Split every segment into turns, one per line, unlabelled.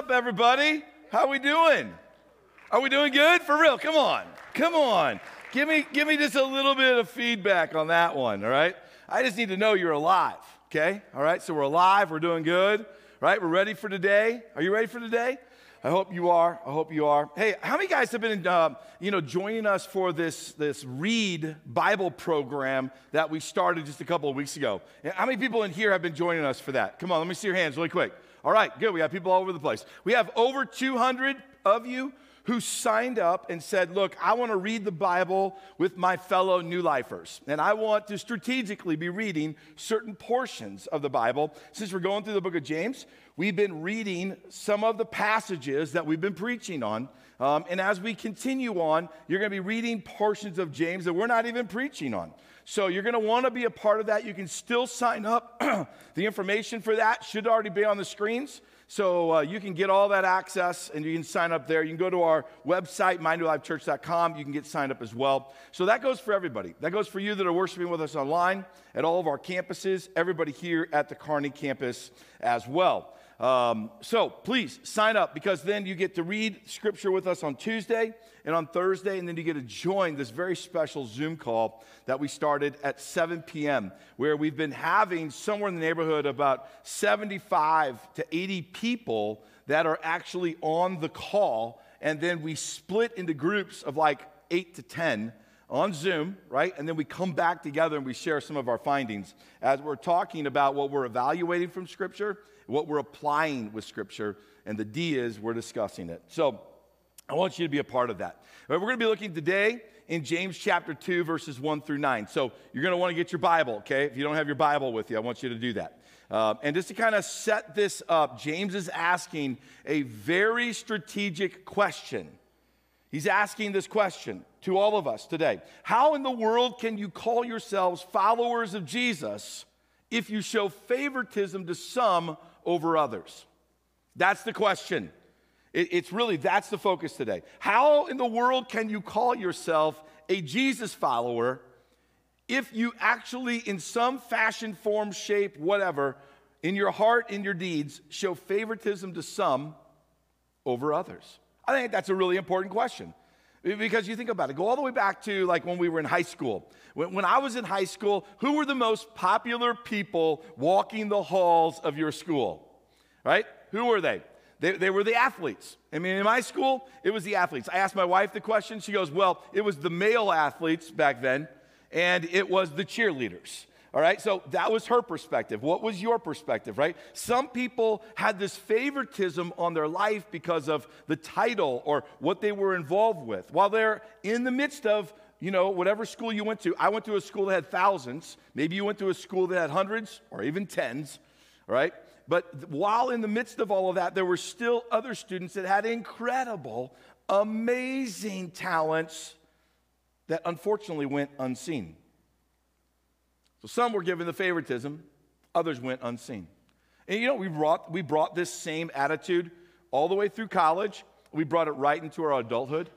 Up, everybody? How we doing? Are we doing good? For real? Come on. Come on. Give me, give me just a little bit of feedback on that one, all right? I just need to know you're alive, okay? All right, so we're alive, we're doing good, right? We're ready for today. Are you ready for today? I hope you are. I hope you are. Hey, how many guys have been, uh, you know, joining us for this this Read Bible program that we started just a couple of weeks ago? How many people in here have been joining us for that? Come on, let me see your hands really quick. All right, good. We have people all over the place. We have over 200 of you who signed up and said, Look, I want to read the Bible with my fellow New Lifers. And I want to strategically be reading certain portions of the Bible. Since we're going through the book of James, we've been reading some of the passages that we've been preaching on. Um, and as we continue on, you're going to be reading portions of James that we're not even preaching on. So you're going to want to be a part of that. You can still sign up. the information for that should already be on the screens. So uh, you can get all that access and you can sign up there. You can go to our website, mynewlifechurch.com. You can get signed up as well. So that goes for everybody. That goes for you that are worshiping with us online at all of our campuses, everybody here at the Kearney campus as well. Um, so please sign up because then you get to read scripture with us on Tuesday and on Thursday, and then you get to join this very special Zoom call that we started at 7 p.m., where we've been having somewhere in the neighborhood about 75 to 80 people that are actually on the call, and then we split into groups of like 8 to 10 on Zoom, right? And then we come back together and we share some of our findings as we're talking about what we're evaluating from Scripture, what we're applying with Scripture, and the D is we're discussing it. So I want you to be a part of that. We're going to be looking today in James chapter 2, verses 1 through 9. So you're going to want to get your Bible, okay? If you don't have your Bible with you, I want you to do that. Uh, and just to kind of set this up, James is asking a very strategic question. He's asking this question to all of us today How in the world can you call yourselves followers of Jesus if you show favoritism to some over others? That's the question. It, it's really, that's the focus today. How in the world can you call yourself a Jesus follower if you actually, in some fashion, form, shape, whatever, in your heart, in your deeds, show favoritism to some over others? I think that's a really important question. Because you think about it, go all the way back to like when we were in high school. When, when, I was in high school, who were the most popular people walking the halls of your school? Right? Who were they? They, they were the athletes. I mean, in my school, it was the athletes. I asked my wife the question. She goes, Well, it was the male athletes back then, and it was the cheerleaders. All right, so that was her perspective. What was your perspective, right? Some people had this favoritism on their life because of the title or what they were involved with. While they're in the midst of, you know, whatever school you went to, I went to a school that had thousands. Maybe you went to a school that had hundreds or even tens, all right? But while in the midst of all of that, there were still other students that had incredible, amazing talents that unfortunately went unseen. So some were given the favoritism, others went unseen. And you know, we brought, we brought this same attitude all the way through college. We brought it right into our adulthood.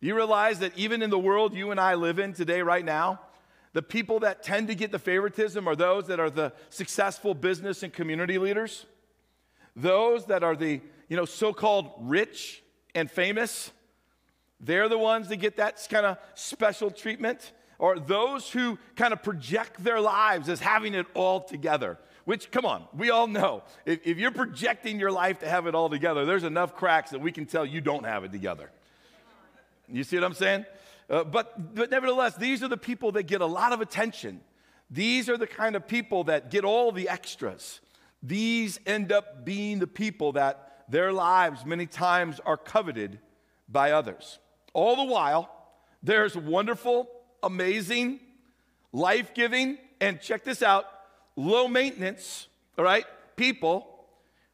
You realize that even in the world you and I live in today, right now, the people that tend to get the favoritism are those that are the successful business and community leaders, those that are the you know so-called rich and famous. They're the ones that get that kind of special treatment or those who kind of project their lives as having it all together. Which, come on, we all know. If, if, you're projecting your life to have it all together, there's enough cracks that we can tell you don't have it together. You see what I'm saying? Uh, but, but nevertheless, these are the people that get a lot of attention. These are the kind of people that get all the extras. These end up being the people that their lives many times are coveted by others. All the while, there's wonderful amazing, life giving, and check this out low maintenance, all right, people,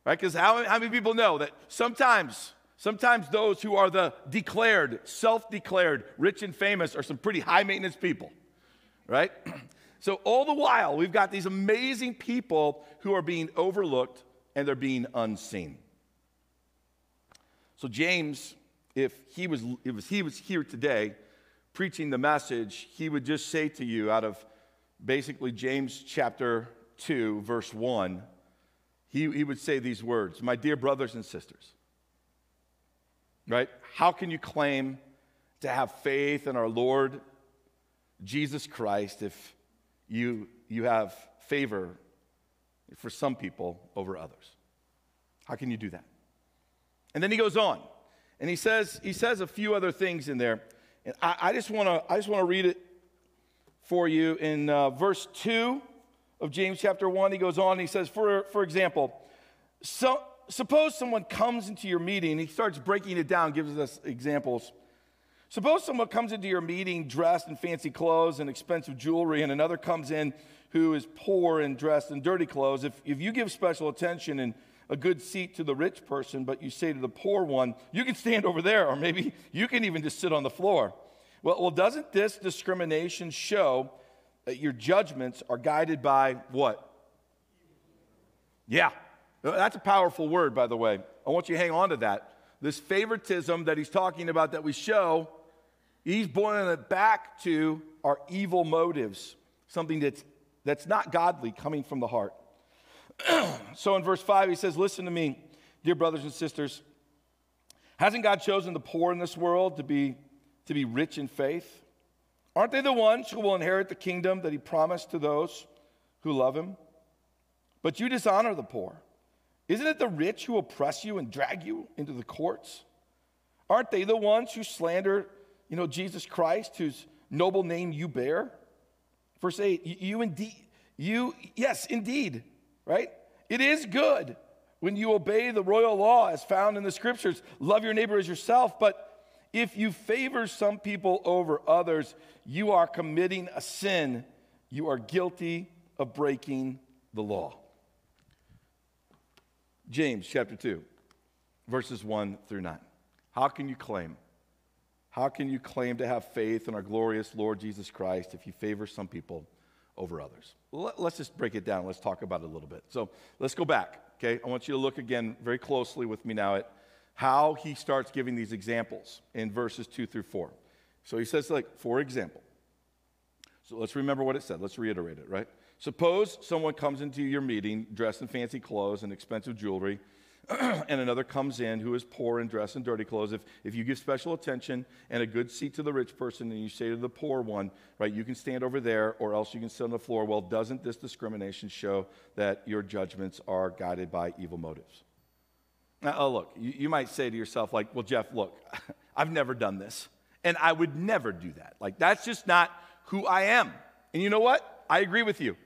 right? Because how, how many people know that sometimes, sometimes those who are the declared, self declared, rich and famous are some pretty high maintenance people, right? So, all the while, we've got these amazing people who are being overlooked and they're being unseen. So, James, if he was, if he was here today, preaching the message, he would just say to you out of basically James chapter 2, verse 1, he, he would say these words My dear brothers and sisters, right? How can you claim to have faith in our Lord Jesus Christ if you, you have favor for some people over others? How can you do that? And then he goes on and he says, he says a few other things in there. And I, I just want to I just want to read it for you in uh, verse 2 of James chapter 1. He goes on he says, for, for example, so, suppose someone comes into your meeting, he starts breaking it down, gives us examples. Suppose someone comes into your meeting dressed in fancy clothes and expensive jewelry, and another comes in who is poor and dressed in dirty clothes. If, if you give special attention and a good seat to the rich person, but you say to the poor one, you can stand over there, or maybe you can even just sit on the floor. Well, well doesn't this discrimination show that your judgments are guided by what? Yeah, that's a powerful word, by the way. I want you to hang on to that. This favoritism that he's talking about that we show He's boiling it back to our evil motives, something that's, that's not godly coming from the heart. so in verse 5, he says, Listen to me, dear brothers and sisters. Hasn't God chosen the poor in this world to be, to be rich in faith? Aren't they the ones who will inherit the kingdom that he promised to those who love him? But you dishonor the poor. Isn't it the rich who oppress you and drag you into the courts? Aren't they the ones who slander you know, Jesus Christ, whose noble name you bear. Verse 8, you indeed, you, yes, indeed, right? It is good when you obey the royal law as found in the scriptures. Love your neighbor as yourself. But if you favor some people over others, you are committing a sin. You are guilty of breaking the law. James chapter 2, verses 1 through 9. How can you claim how can you claim to have faith in our glorious Lord Jesus Christ if you favor some people over others? Let's just break it down. Let's talk about it a little bit. So let's go back, okay? I want you to look again very closely with me now at how he starts giving these examples in verses two through four. So he says, like, for example. So let's remember what it said. Let's reiterate it, right? Suppose someone comes into your meeting dressed in fancy clothes and expensive jewelry and another comes in who is poor and dressed in dirty clothes, if, if you give special attention and a good seat to the rich person and you say to the poor one, right, you can stand over there or else you can sit on the floor, well, doesn't this discrimination show that your judgments are guided by evil motives? Now, oh, look, you, you might say to yourself, like, well, Jeff, look, I've never done this, and I would never do that. Like, that's just not who I am. And you know what? I agree with you.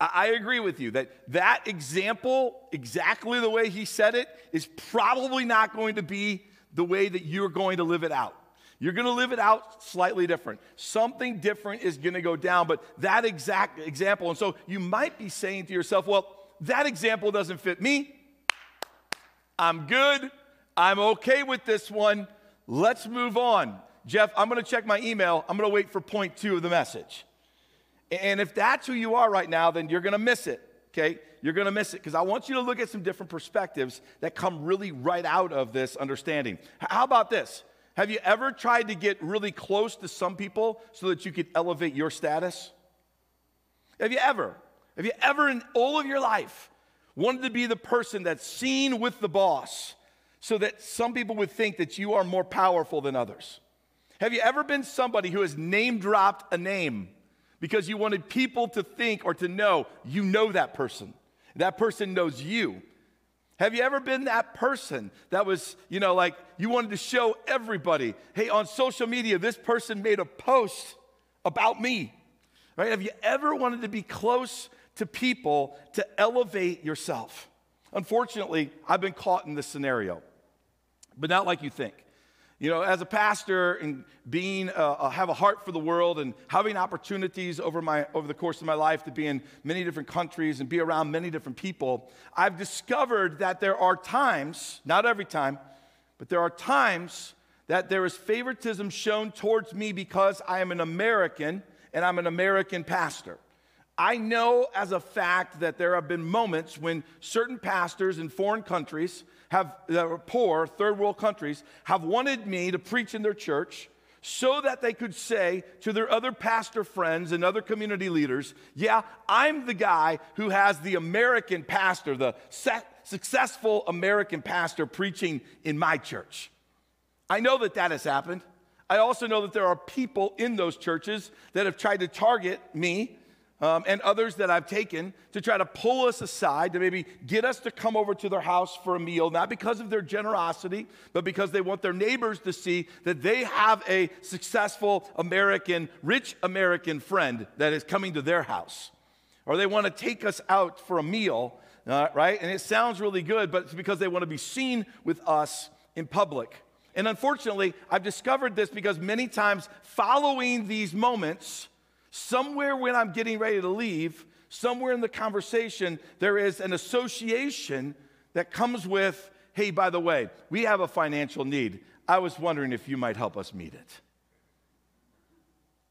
I agree with you that that example, exactly the way he said it, is probably not going to be the way that you're going to live it out. You're going to live it out slightly different. Something different is going to go down, but that exact example. And so you might be saying to yourself, well, that example doesn't fit me. I'm good. I'm okay with this one. Let's move on. Jeff, I'm going to check my email. I'm going to wait for point two of the message. And if that's who you are right now, then you're going to miss it, okay? You're going to miss it because I want you to look at some different perspectives that come really right out of this understanding. How about this? Have you ever tried to get really close to some people so that you could elevate your status? Have you ever? Have you ever in all of your life wanted to be the person that's seen with the boss so that some people would think that you are more powerful than others? Have you ever been somebody who has name dropped a name because you wanted people to think or to know you know that person. That person knows you. Have you ever been that person that was, you know, like you wanted to show everybody, hey, on social media, this person made a post about me, right? Have you ever wanted to be close to people to elevate yourself? Unfortunately, I've been caught in this scenario, but not like you think. You know, as a pastor and being, uh, uh, have a heart for the world and having opportunities over, my, over the course of my life to be in many different countries and be around many different people, I've discovered that there are times, not every time, but there are times that there is favoritism shown towards me because I am an American and I'm an American pastor. I know as a fact that there have been moments when certain pastors in foreign countries have, that are poor, third world countries, have wanted me to preach in their church so that they could say to their other pastor friends and other community leaders, Yeah, I'm the guy who has the American pastor, the successful American pastor preaching in my church. I know that that has happened. I also know that there are people in those churches that have tried to target me um, and others that I've taken to try to pull us aside, to maybe get us to come over to their house for a meal, not because of their generosity, but because they want their neighbors to see that they have a successful American, rich American friend that is coming to their house. Or they want to take us out for a meal, uh, right? And it sounds really good, but it's because they want to be seen with us in public. And unfortunately, I've discovered this because many times following these moments, somewhere when I'm getting ready to leave, somewhere in the conversation, there is an association that comes with, hey, by the way, we have a financial need. I was wondering if you might help us meet it.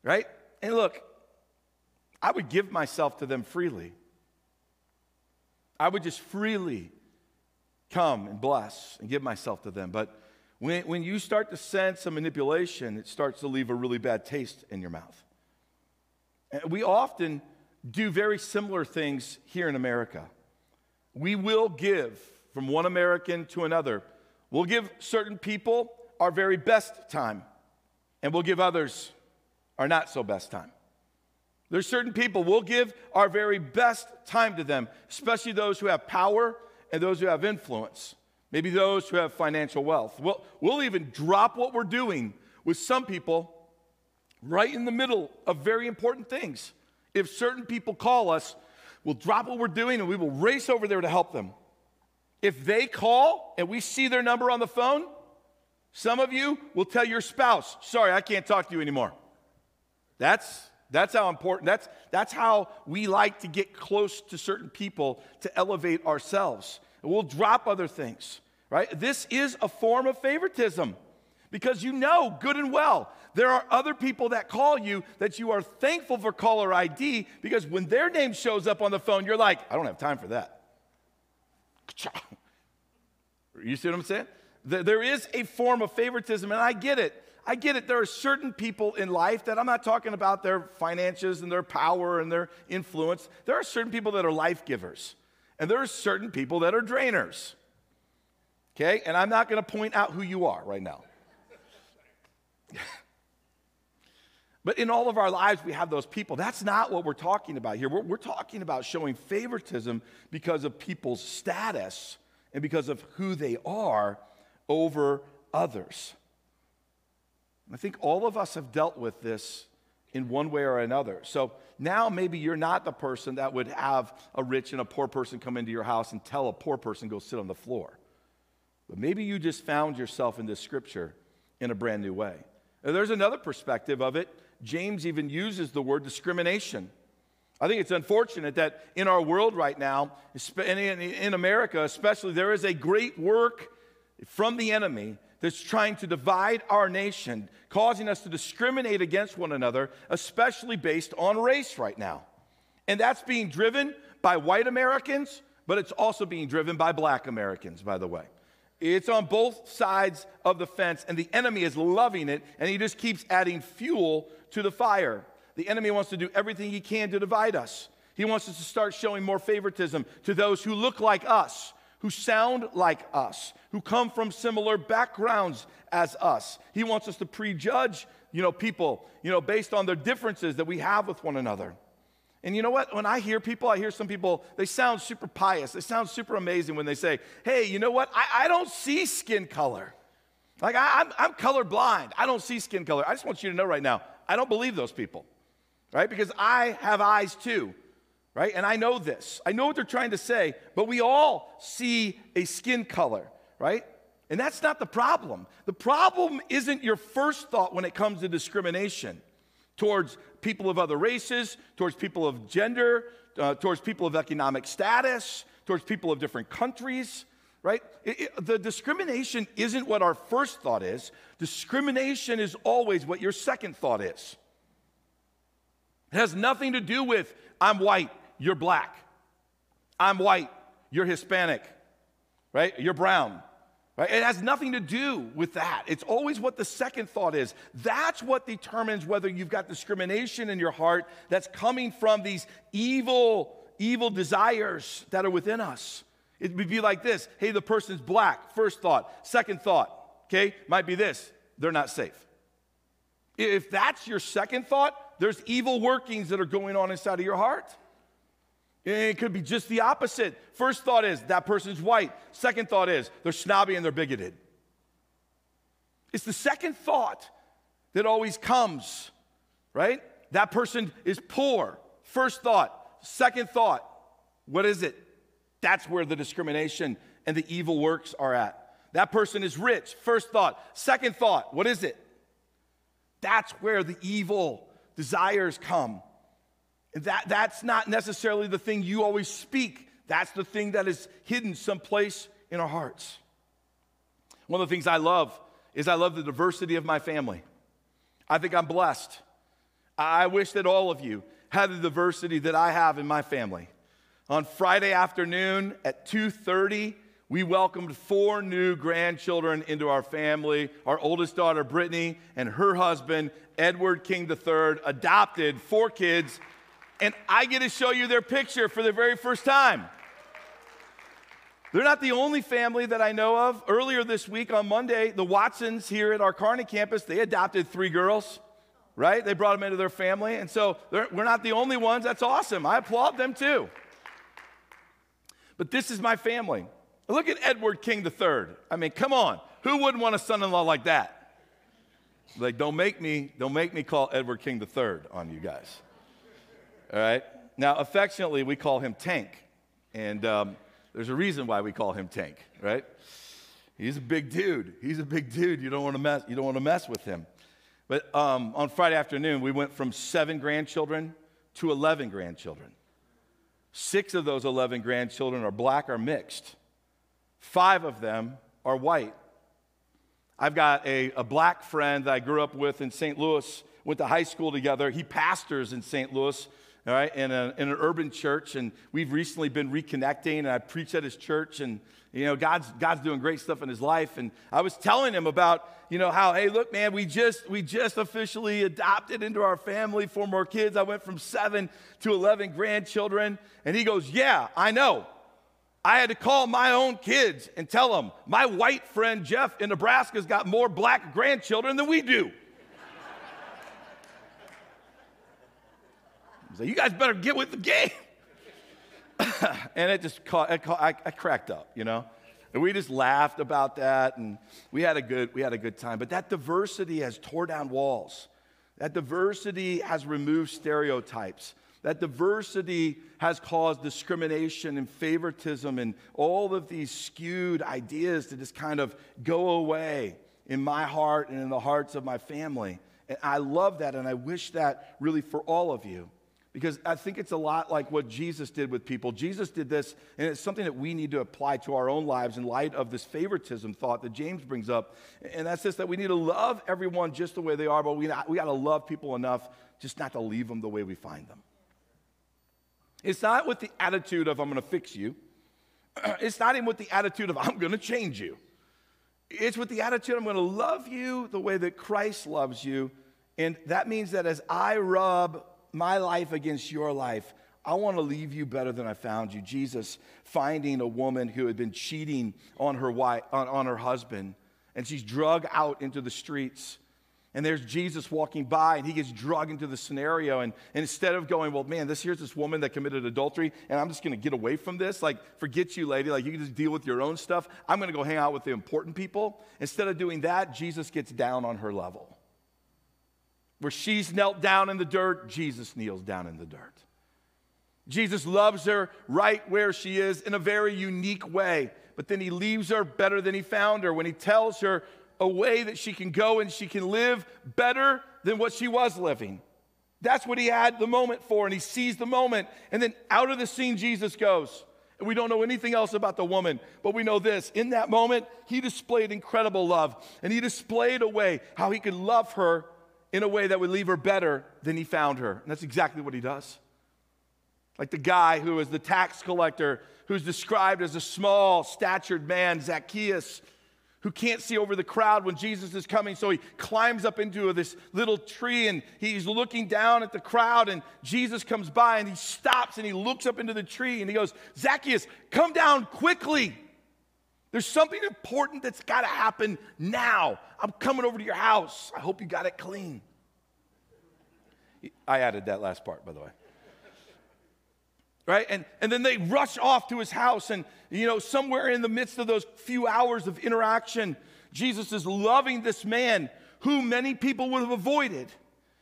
Right? And look, I would give myself to them freely. I would just freely come and bless and give myself to them. But when, when you start to sense a manipulation, it starts to leave a really bad taste in your mouth. And we often do very similar things here in America. We will give from one American to another. We'll give certain people our very best time, and we'll give others our not so best time. There's certain people, we'll give our very best time to them, especially those who have power and those who have influence, maybe those who have financial wealth. We'll, we'll even drop what we're doing with some people right in the middle of very important things. If certain people call us, we'll drop what we're doing and we will race over there to help them. If they call and we see their number on the phone, some of you will tell your spouse, sorry, I can't talk to you anymore. That's, that's how important, that's, that's how we like to get close to certain people to elevate ourselves. And we'll drop other things, right? This is a form of favoritism because you know good and well there are other people that call you that you are thankful for caller ID because when their name shows up on the phone, you're like, I don't have time for that. You see what I'm saying? There is a form of favoritism, and I get it. I get it. There are certain people in life that I'm not talking about their finances and their power and their influence. There are certain people that are life givers, and there are certain people that are drainers. Okay? And I'm not going to point out who you are right now. But in all of our lives, we have those people. That's not what we're talking about here. We're, we're, talking about showing favoritism because of people's status and because of who they are over others. I think all of us have dealt with this in one way or another. So now maybe you're not the person that would have a rich and a poor person come into your house and tell a poor person go sit on the floor. But maybe you just found yourself in this scripture in a brand new way. There's another perspective of it James even uses the word discrimination. I think it's unfortunate that in our world right now, in America especially, there is a great work from the enemy that's trying to divide our nation, causing us to discriminate against one another, especially based on race right now. And that's being driven by white Americans, but it's also being driven by black Americans, by the way. It's on both sides of the fence, and the enemy is loving it, and he just keeps adding fuel to the fire. The enemy wants to do everything he can to divide us. He wants us to start showing more favoritism to those who look like us, who sound like us, who come from similar backgrounds as us. He wants us to prejudge, you know, people, you know, based on the differences that we have with one another. And you know what? When I hear people, I hear some people, they sound super pious. They sound super amazing when they say, hey, you know what? I, I don't see skin color. Like, I, I'm, I'm colorblind. I don't see skin color. I just want you to know right now, I don't believe those people, right? Because I have eyes too, right? And I know this. I know what they're trying to say, but we all see a skin color, right? And that's not the problem. The problem isn't your first thought when it comes to discrimination towards people of other races, towards people of gender, uh, towards people of economic status, towards people of different countries, right? It, it, the discrimination isn't what our first thought is. Discrimination is always what your second thought is. It has nothing to do with, I'm white, you're black. I'm white, you're Hispanic, right? You're brown. Right? It has nothing to do with that. It's always what the second thought is. That's what determines whether you've got discrimination in your heart that's coming from these evil, evil desires that are within us. It would be like this hey, the person's black, first thought. Second thought, okay, might be this they're not safe. If that's your second thought, there's evil workings that are going on inside of your heart. It could be just the opposite. First thought is that person's white. Second thought is they're snobby and they're bigoted. It's the second thought that always comes, right? That person is poor. First thought. Second thought. What is it? That's where the discrimination and the evil works are at. That person is rich. First thought. Second thought. What is it? That's where the evil desires come. That, that's not necessarily the thing you always speak, that's the thing that is hidden someplace in our hearts. One of the things I love is I love the diversity of my family. I think I'm blessed. I wish that all of you had the diversity that I have in my family. On Friday afternoon at 2:30, we welcomed four new grandchildren into our family. Our oldest daughter, Brittany, and her husband, Edward King III, adopted four kids and I get to show you their picture for the very first time. They're not the only family that I know of. Earlier this week on Monday, the Watsons here at our Kearney campus, they adopted three girls, right? They brought them into their family. And so we're not the only ones. That's awesome. I applaud them too. But this is my family. Look at Edward King III. I mean, come on. Who wouldn't want a son-in-law like that? Like, don't make me, don't make me call Edward King III on you guys. All right? Now, affectionately, we call him Tank. And um, there's a reason why we call him Tank, right? He's a big dude. He's a big dude. You don't want to mess, you don't want to mess with him. But um, on Friday afternoon, we went from seven grandchildren to 11 grandchildren. Six of those 11 grandchildren are black or mixed, five of them are white. I've got a, a black friend that I grew up with in St. Louis, went to high school together. He pastors in St. Louis all right, in, a, in an urban church, and we've recently been reconnecting, and I preach at his church, and you know, God's God's doing great stuff in his life. And I was telling him about, you know, how, hey, look, man, we just we just officially adopted into our family four more kids. I went from seven to eleven grandchildren, and he goes, yeah, I know. I had to call my own kids and tell them my white friend Jeff in Nebraska's got more black grandchildren than we do. So you guys better get with the game. and it just caught, it caught I, I, cracked up, you know. And we just laughed about that, and we had a good we had a good time. But that diversity has tore down walls. That diversity has removed stereotypes. That diversity has caused discrimination and favoritism and all of these skewed ideas to just kind of go away in my heart and in the hearts of my family. And I love that, and I wish that really for all of you. Because I think it's a lot like what Jesus did with people. Jesus did this, and it's something that we need to apply to our own lives in light of this favoritism thought that James brings up. And that's just that we need to love everyone just the way they are, but we, we got to love people enough just not to leave them the way we find them. It's not with the attitude of, I'm going to fix you. It's not even with the attitude of, I'm going to change you. It's with the attitude, I'm going to love you the way that Christ loves you. And that means that as I rub my life against your life. I want to leave you better than I found you. Jesus finding a woman who had been cheating on her, wife, on, on her husband, and she's drug out into the streets. And there's Jesus walking by, and he gets drugged into the scenario. And, and instead of going, well, man, this here's this woman that committed adultery, and I'm just going to get away from this. Like, forget you, lady. Like, you can just deal with your own stuff. I'm going to go hang out with the important people. Instead of doing that, Jesus gets down on her level. Where she's knelt down in the dirt, Jesus kneels down in the dirt. Jesus loves her right where she is in a very unique way, but then he leaves her better than he found her when he tells her a way that she can go and she can live better than what she was living. That's what he had the moment for, and he sees the moment. And then out of the scene, Jesus goes. And we don't know anything else about the woman, but we know this. In that moment, he displayed incredible love, and he displayed a way how he could love her in a way that would leave her better than he found her. And that's exactly what he does. Like the guy who is the tax collector, who's described as a small statured man, Zacchaeus, who can't see over the crowd when Jesus is coming. So he climbs up into this little tree and he's looking down at the crowd. And Jesus comes by and he stops and he looks up into the tree and he goes, Zacchaeus, come down quickly. There's something important that's got to happen now. I'm coming over to your house. I hope you got it clean. I added that last part, by the way right? And, and then they rush off to his house. And, you know, somewhere in the midst of those few hours of interaction, Jesus is loving this man who many people would have avoided.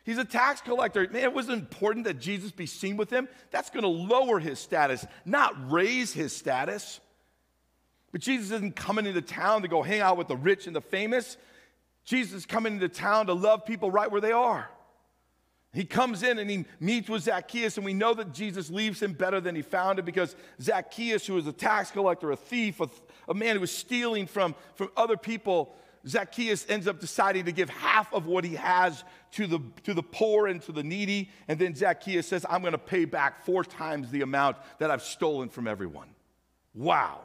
He's a tax collector. Man, it wasn't important that Jesus be seen with him. That's going to lower his status, not raise his status. But Jesus isn't coming into town to go hang out with the rich and the famous. Jesus is coming into town to love people right where they are. He comes in and he meets with Zacchaeus, and we know that Jesus leaves him better than he found him because Zacchaeus, who was a tax collector, a thief, a, a man who was stealing from, from other people, Zacchaeus ends up deciding to give half of what he has to the, to the poor and to the needy. And then Zacchaeus says, I'm going to pay back four times the amount that I've stolen from everyone. Wow.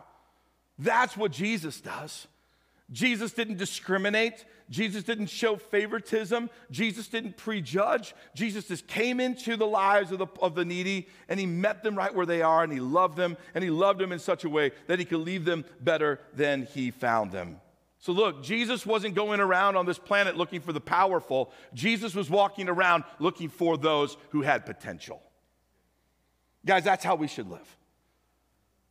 That's what Jesus does. Jesus didn't discriminate. Jesus didn't show favoritism. Jesus didn't prejudge. Jesus just came into the lives of the, of the needy and he met them right where they are and he loved them and he loved them in such a way that he could leave them better than he found them. So, look, Jesus wasn't going around on this planet looking for the powerful. Jesus was walking around looking for those who had potential. Guys, that's how we should live.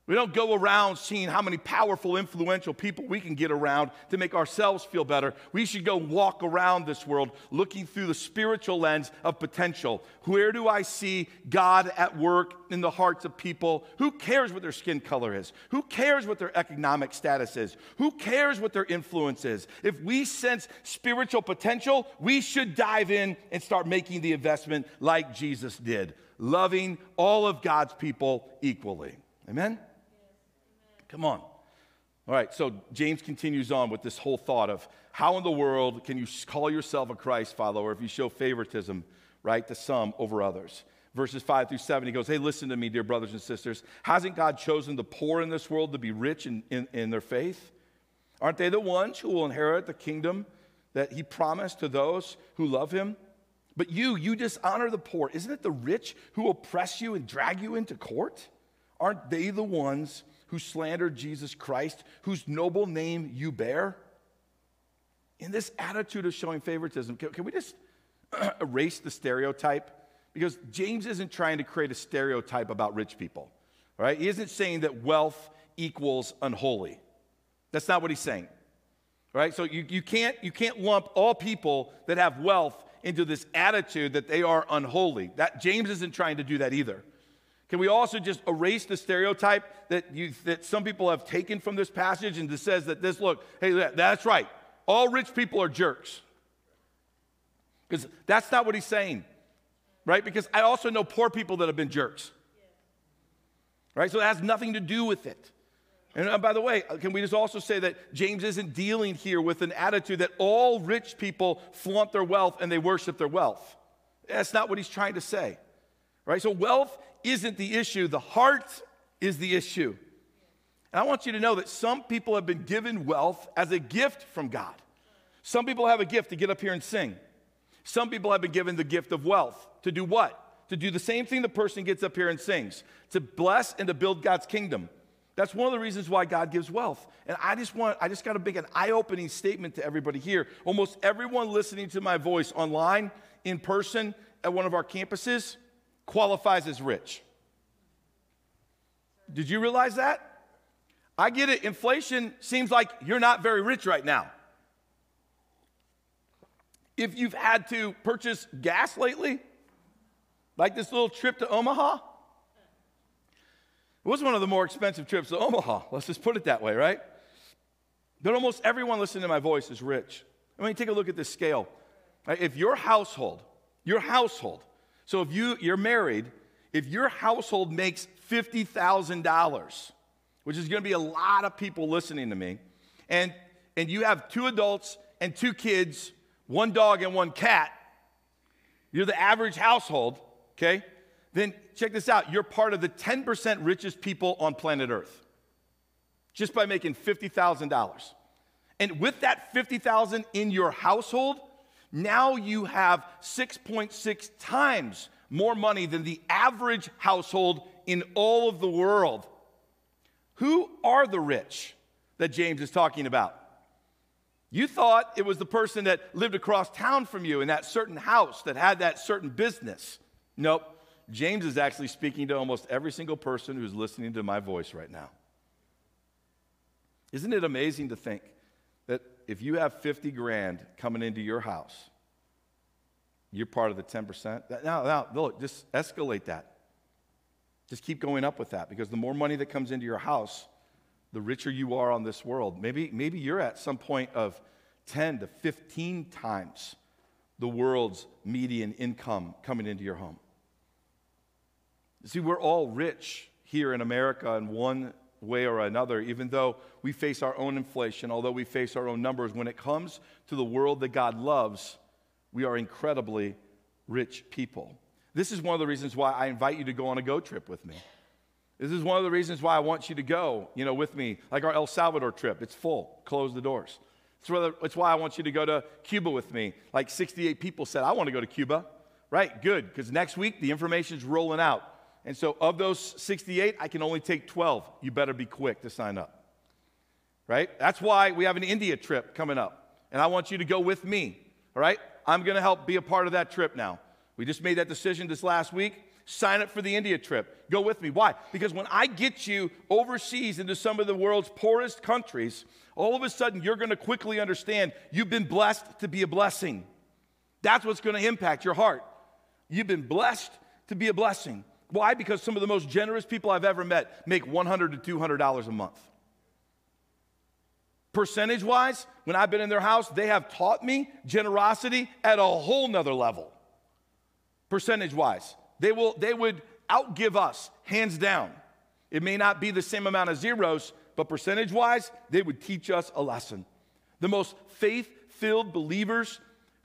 We don't go around seeing how many powerful, influential people we can get around to make ourselves feel better. We should go walk around this world looking through the spiritual lens of potential. Where do I see God at work in the hearts of people? Who cares what their skin color is? Who cares what their economic status is? Who cares what their influence is? If we sense spiritual potential, we should dive in and start making the investment like Jesus did, loving all of God's people equally. Amen? Come on. All right, so James continues on with this whole thought of how in the world can you call yourself a Christ follower if you show favoritism, right, to some over others? Verses 5 through 7, he goes, Hey, listen to me, dear brothers and sisters. Hasn't God chosen the poor in this world to be rich in, in, in their faith? Aren't they the ones who will inherit the kingdom that he promised to those who love him? But you, you dishonor the poor. Isn't it the rich who oppress you and drag you into court? Aren't they the ones who slandered Jesus Christ, whose noble name you bear? In this attitude of showing favoritism, can, can we just erase the stereotype? Because James isn't trying to create a stereotype about rich people, right? He isn't saying that wealth equals unholy. That's not what he's saying, right? So you, you, can't, you can't lump all people that have wealth into this attitude that they are unholy. That James isn't trying to do that either. Can we also just erase the stereotype that, you, that some people have taken from this passage and that says that this, look, hey, that's right, all rich people are jerks? Because that's not what he's saying, right? Because I also know poor people that have been jerks, right? So it has nothing to do with it. And uh, by the way, uh, can we just also say that James isn't dealing here with an attitude that all rich people flaunt their wealth and they worship their wealth? That's not what he's trying to say, right? So wealth isn't the issue, the heart is the issue. And I want you to know that some people have been given wealth as a gift from God. Some people have a gift to get up here and sing. Some people have been given the gift of wealth to do what? To do the same thing the person gets up here and sings, to bless and to build God's kingdom. That's one of the reasons why God gives wealth. And I just want, I just got to make an eye opening statement to everybody here. Almost everyone listening to my voice online, in person, at one of our campuses, qualifies as rich. Did you realize that? I get it. Inflation seems like you're not very rich right now. If you've had to purchase gas lately, like this little trip to Omaha, it was one of the more expensive trips to Omaha. Let's just put it that way, right? But almost everyone listening to my voice is rich. I mean, take a look at this scale. If your household, your household so if you, you're married, if your household makes $50,000, which is going to be a lot of people listening to me, and, and you have two adults and two kids, one dog and one cat, you're the average household, okay? Then check this out you're part of the 10% richest people on planet Earth just by making $50,000. And with that 50,000 in your household, now you have 6.6 times more money than the average household in all of the world. Who are the rich that James is talking about? You thought it was the person that lived across town from you in that certain house that had that certain business. Nope. James is actually speaking to almost every single person who's listening to my voice right now. Isn't it amazing to think if you have 50 grand coming into your house, you're part of the 10%? Now, now, look, just escalate that. Just keep going up with that because the more money that comes into your house, the richer you are on this world. Maybe, maybe you're at some point of 10 to 15 times the world's median income coming into your home. See, we're all rich here in America in one way or another, even though we face our own inflation, although we face our own numbers. When it comes to the world that God loves, we are incredibly rich people. This is one of the reasons why I invite you to go on a go trip with me. This is one of the reasons why I want you to go, you know, with me, like our El Salvador trip. It's full. Close the doors. It's why I want you to go to Cuba with me. Like 68 people said, I want to go to Cuba. Right, good, because next week the information is rolling out. And so, of those 68, I can only take 12. You better be quick to sign up. Right? That's why we have an India trip coming up. And I want you to go with me. All right? I'm going to help be a part of that trip now. We just made that decision this last week. Sign up for the India trip. Go with me. Why? Because when I get you overseas into some of the world's poorest countries, all of a sudden you're going to quickly understand you've been blessed to be a blessing. That's what's going to impact your heart. You've been blessed to be a blessing. Why? Because some of the most generous people I've ever met make $100 to $200 a month. Percentage wise, when I've been in their house, they have taught me generosity at a whole nother level. Percentage wise, they, will, they would outgive us, hands down. It may not be the same amount of zeros, but percentage wise, they would teach us a lesson. The most faith filled believers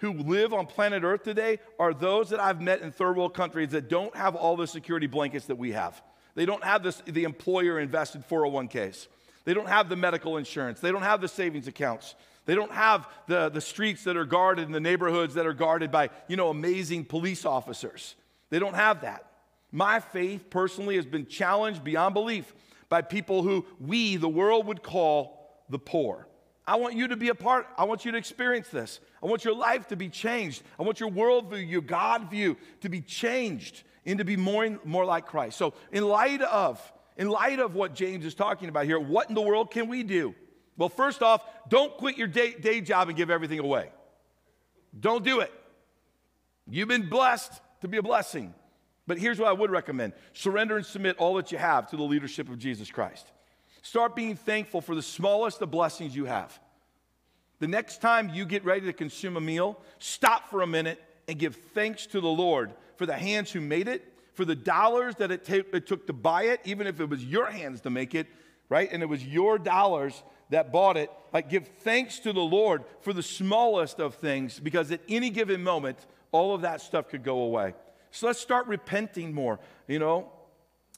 who live on planet Earth today are those that I've met in third world countries that don't have all the security blankets that we have. They don't have this, the employer invested 401ks. They don't have the medical insurance. They don't have the savings accounts. They don't have the, the streets that are guarded and the neighborhoods that are guarded by, you know, amazing police officers. They don't have that. My faith personally has been challenged beyond belief by people who we, the world, would call the poor. I want you to be a part, I want you to experience this. I want your life to be changed. I want your worldview, your God view to be changed and to be more, more like Christ. So, in light of, in light of what James is talking about here, what in the world can we do? Well, first off, don't quit your day, day job and give everything away. Don't do it. You've been blessed to be a blessing. But here's what I would recommend surrender and submit all that you have to the leadership of Jesus Christ. Start being thankful for the smallest of blessings you have. The next time you get ready to consume a meal, stop for a minute and give thanks to the Lord for the hands who made it, for the dollars that it, it took to buy it, even if it was your hands to make it, right? And it was your dollars that bought it. Like, give thanks to the Lord for the smallest of things because at any given moment, all of that stuff could go away. So let's start repenting more, you know?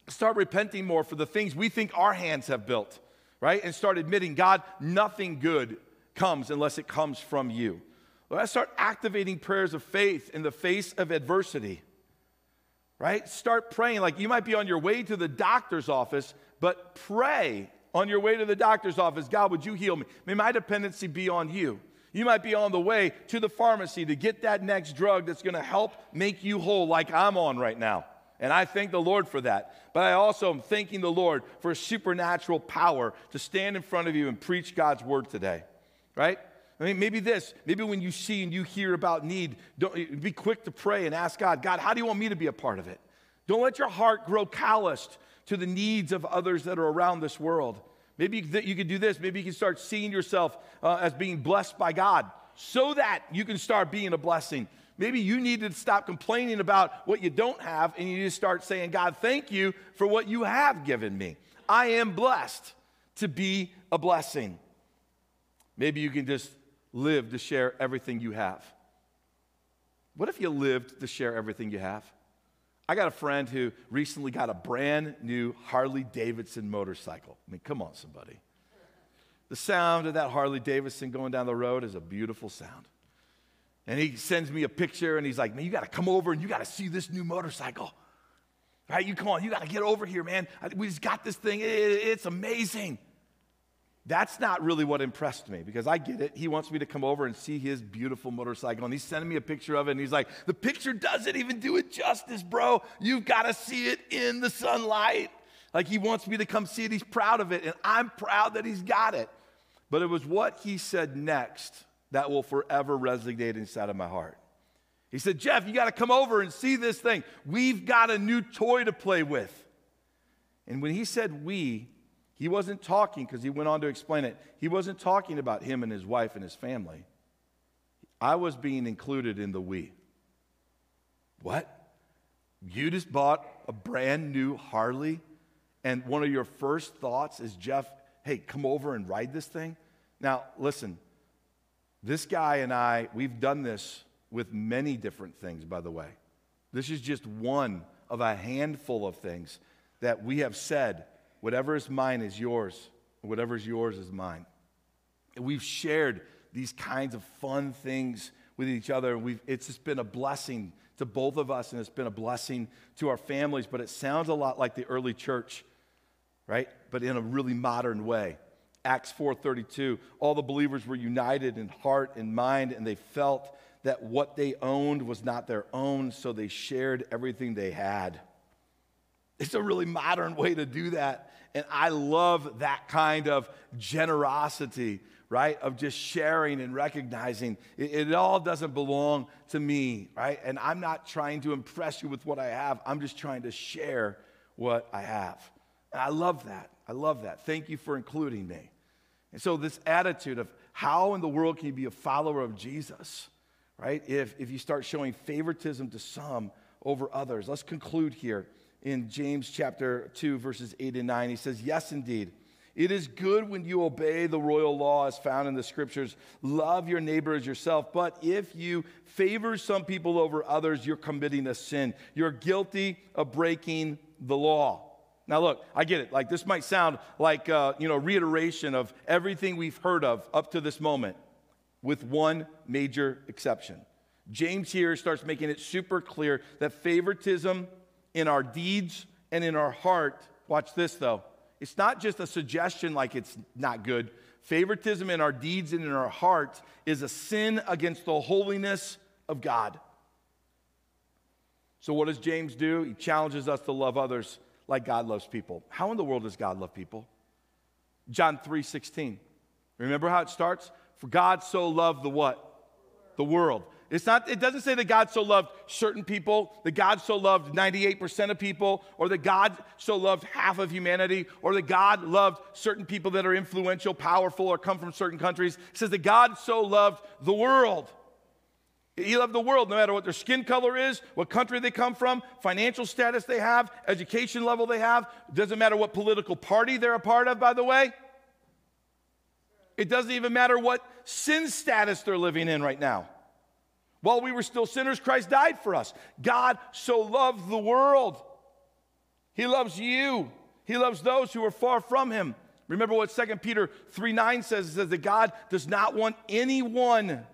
start repenting more for the things we think our hands have built, right? And start admitting, God, nothing good comes unless it comes from you. Let's start activating prayers of faith in the face of adversity, right? Start praying. Like you might be on your way to the doctor's office, but pray on your way to the doctor's office God, would you heal me? May my dependency be on you. You might be on the way to the pharmacy to get that next drug that's going to help make you whole, like I'm on right now. And I thank the Lord for that. But I also am thanking the Lord for a supernatural power to stand in front of you and preach God's word today. Right? I mean, maybe this, maybe when you see and you hear about need, don't, be quick to pray and ask God, God, how do you want me to be a part of it? Don't let your heart grow calloused to the needs of others that are around this world. Maybe you could do this. Maybe you can start seeing yourself uh, as being blessed by God so that you can start being a blessing. Maybe you need to stop complaining about what you don't have and you need to start saying, God, thank you for what you have given me. I am blessed to be a blessing. Maybe you can just live to share everything you have. What if you lived to share everything you have? I got a friend who recently got a brand new Harley Davidson motorcycle. I mean, come on, somebody. The sound of that Harley Davidson going down the road is a beautiful sound. And he sends me a picture and he's like, Man, you got to come over and you got to see this new motorcycle. Right? You come on, you got to get over here, man. We just got this thing. it's amazing. That's not really what impressed me because I get it. He wants me to come over and see his beautiful motorcycle. And he's sending me a picture of it. And he's like, The picture doesn't even do it justice, bro. You've got to see it in the sunlight. Like he wants me to come see it. He's proud of it. And I'm proud that he's got it. But it was what he said next that will forever resonate inside of my heart. He said, Jeff, you got to come over and see this thing. We've got a new toy to play with. And when he said we, he wasn't talking, because he went on to explain it, he wasn't talking about him and his wife and his family. I was being included in the we. What? You just bought a brand new Harley, and one of your first thoughts is, Jeff, hey, come over and ride this thing? Now, listen, this guy and I, we've done this with many different things, by the way. This is just one of a handful of things that we have said whatever is mine is yours, whatever is yours is mine. And we've shared these kinds of fun things with each other. We've, it's just been a blessing to both of us, and it's been a blessing to our families. But it sounds a lot like the early church, right? But in a really modern way. Acts 4:32, all the believers were united in heart and mind, and they felt that what they owned was not their own, so they shared everything they had. It's a really modern way to do that. And I love that kind of generosity, right? Of just sharing and recognizing it, it, all doesn't belong to me, right? And I'm not trying to impress you with what I have, I'm just trying to share what I have. And I love that. I love that. Thank you for including me. And so, this attitude of how in the world can you be a follower of Jesus, right? If, if you start showing favoritism to some over others. Let's conclude here in James chapter 2, verses 8 and 9. He says, Yes, indeed. It is good when you obey the royal law as found in the scriptures. Love your neighbor as yourself. But if you favor some people over others, you're committing a sin. You're guilty of breaking the law. Now, look, I get it. Like, this might sound like, uh, you know, reiteration of everything we've heard of up to this moment, with one major exception. James here starts making it super clear that favoritism in our deeds and in our heart. Watch this though. It's not just a suggestion like it's not good. Favoritism in our deeds and in our heart is a sin against the holiness of God. So, what does James do? He challenges us to love others like God loves people. How in the world does God love people? John 3 16. Remember how it starts? For God so loved the what? The world. It's not, it doesn't say that God so loved certain people, that God so loved 98% of people, or that God so loved half of humanity, or that God loved certain people that are influential, powerful, or come from certain countries. It says that God so loved the world. He loved the world no matter what their skin color is, what country they come from, financial status they have, education level they have. It doesn't matter what political party they're a part of, by the way. It doesn't even matter what sin status they're living in right now. While we were still sinners, Christ died for us. God so loved the world. He loves you. He loves those who are far from him. Remember what 2 Peter 3 9 says? It says that God does not want anyone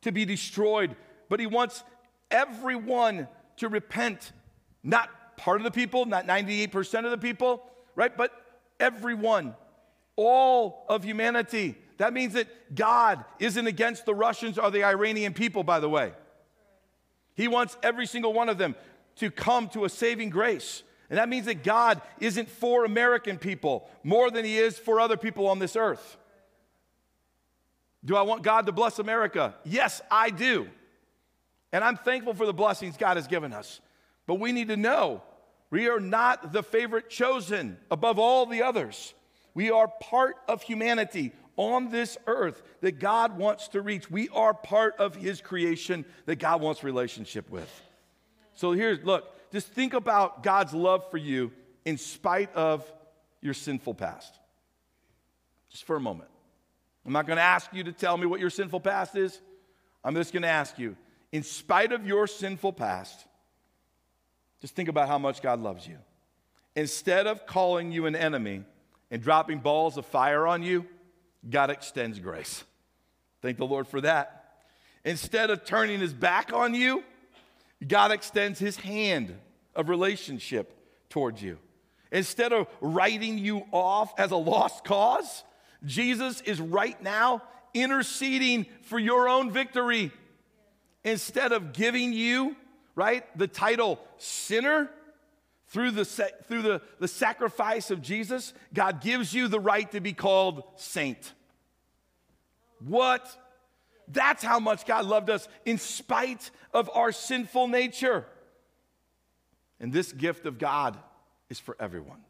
to be destroyed, but he wants everyone to repent. Not part of the people, not 98% of the people, right? But everyone, all of humanity. That means that God isn't against the Russians or the Iranian people, by the way. He wants every single one of them to come to a saving grace. And that means that God isn't for American people more than He is for other people on this earth. Do I want God to bless America? Yes, I do. And I'm thankful for the blessings God has given us. But we need to know we are not the favorite chosen above all the others. We are part of humanity on this earth that God wants to reach. We are part of His creation that God wants relationship with. So here's look, just think about God's love for you in spite of your sinful past. Just for a moment. I'm not going to ask you to tell me what your sinful past is. I'm just going to ask you, in spite of your sinful past, just think about how much God loves you. Instead of calling you an enemy and dropping balls of fire on you, God extends grace. Thank the Lord for that. Instead of turning his back on you, God extends his hand of relationship towards you. Instead of writing you off as a lost cause, Jesus is right now interceding for your own victory. Instead of giving you, right, the title sinner, through the, through the, the sacrifice of Jesus, God gives you the right to be called saint. What? That's how much God loved us in spite of our sinful nature. And this gift of God is for everyone.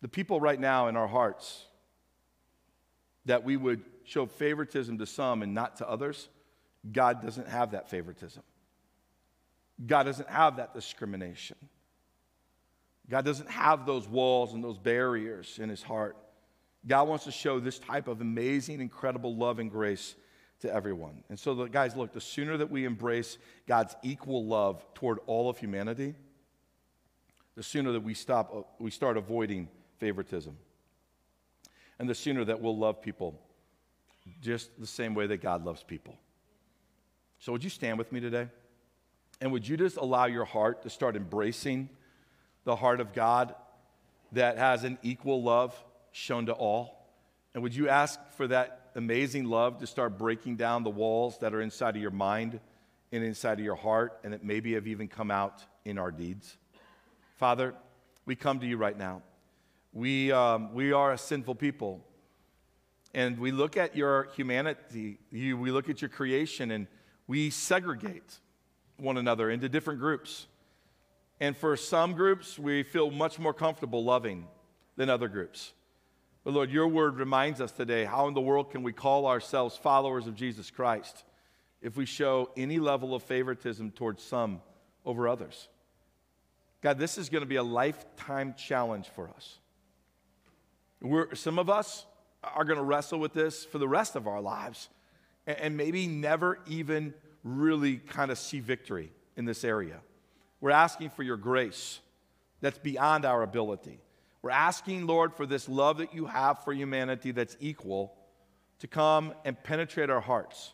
The people right now in our hearts that we would show favoritism to some and not to others, God doesn't have that favoritism. God doesn't have that discrimination. God doesn't have those walls and those barriers in his heart. God wants to show this type of amazing, incredible love and grace to everyone. And so, the, guys, look, the sooner that we embrace God's equal love toward all of humanity, the sooner that we stop, uh, we start avoiding favoritism. And the sooner that we'll love people just the same way that God loves people. So, would you stand with me today? And would you just allow your heart to start embracing the heart of God that has an equal love shown to all? And would you ask for that amazing love to start breaking down the walls that are inside of your mind and inside of your heart and that maybe have even come out in our deeds? Father, we come to you right now. We, um, we are a sinful people. And we look at your humanity, you, we look at your creation, and we segregate one another into different groups. And for some groups, we feel much more comfortable loving than other groups. But Lord, your word reminds us today how in the world can we call ourselves followers of Jesus Christ if we show any level of favoritism towards some over others? God, this is going to be a lifetime challenge for us. We're, some of us are going to wrestle with this for the rest of our lives and, and maybe never even really kind of see victory in this area. We're asking for your grace that's beyond our ability. We're asking, Lord, for this love that you have for humanity that's equal to come and penetrate our hearts,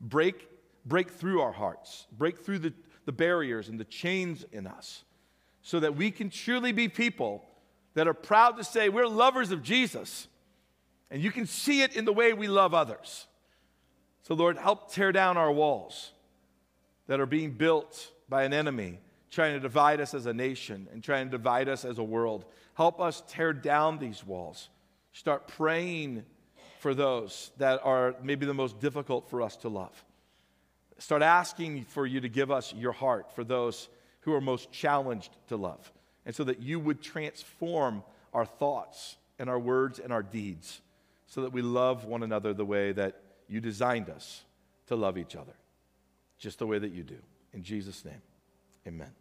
break, break through our hearts, break through the, the barriers and the chains in us, so that we can truly be people that are proud to say we're lovers of Jesus. And you can see it in the way we love others. So, Lord, help tear down our walls that are being built by an enemy trying to divide us as a nation and trying to divide us as a world. Help us tear down these walls. Start praying for those that are maybe the most difficult for us to love. Start asking for you to give us your heart for those who are most challenged to love. And so that you would transform our thoughts and our words and our deeds so that we love one another the way that you designed us to love each other, just the way that you do. In Jesus' name, amen.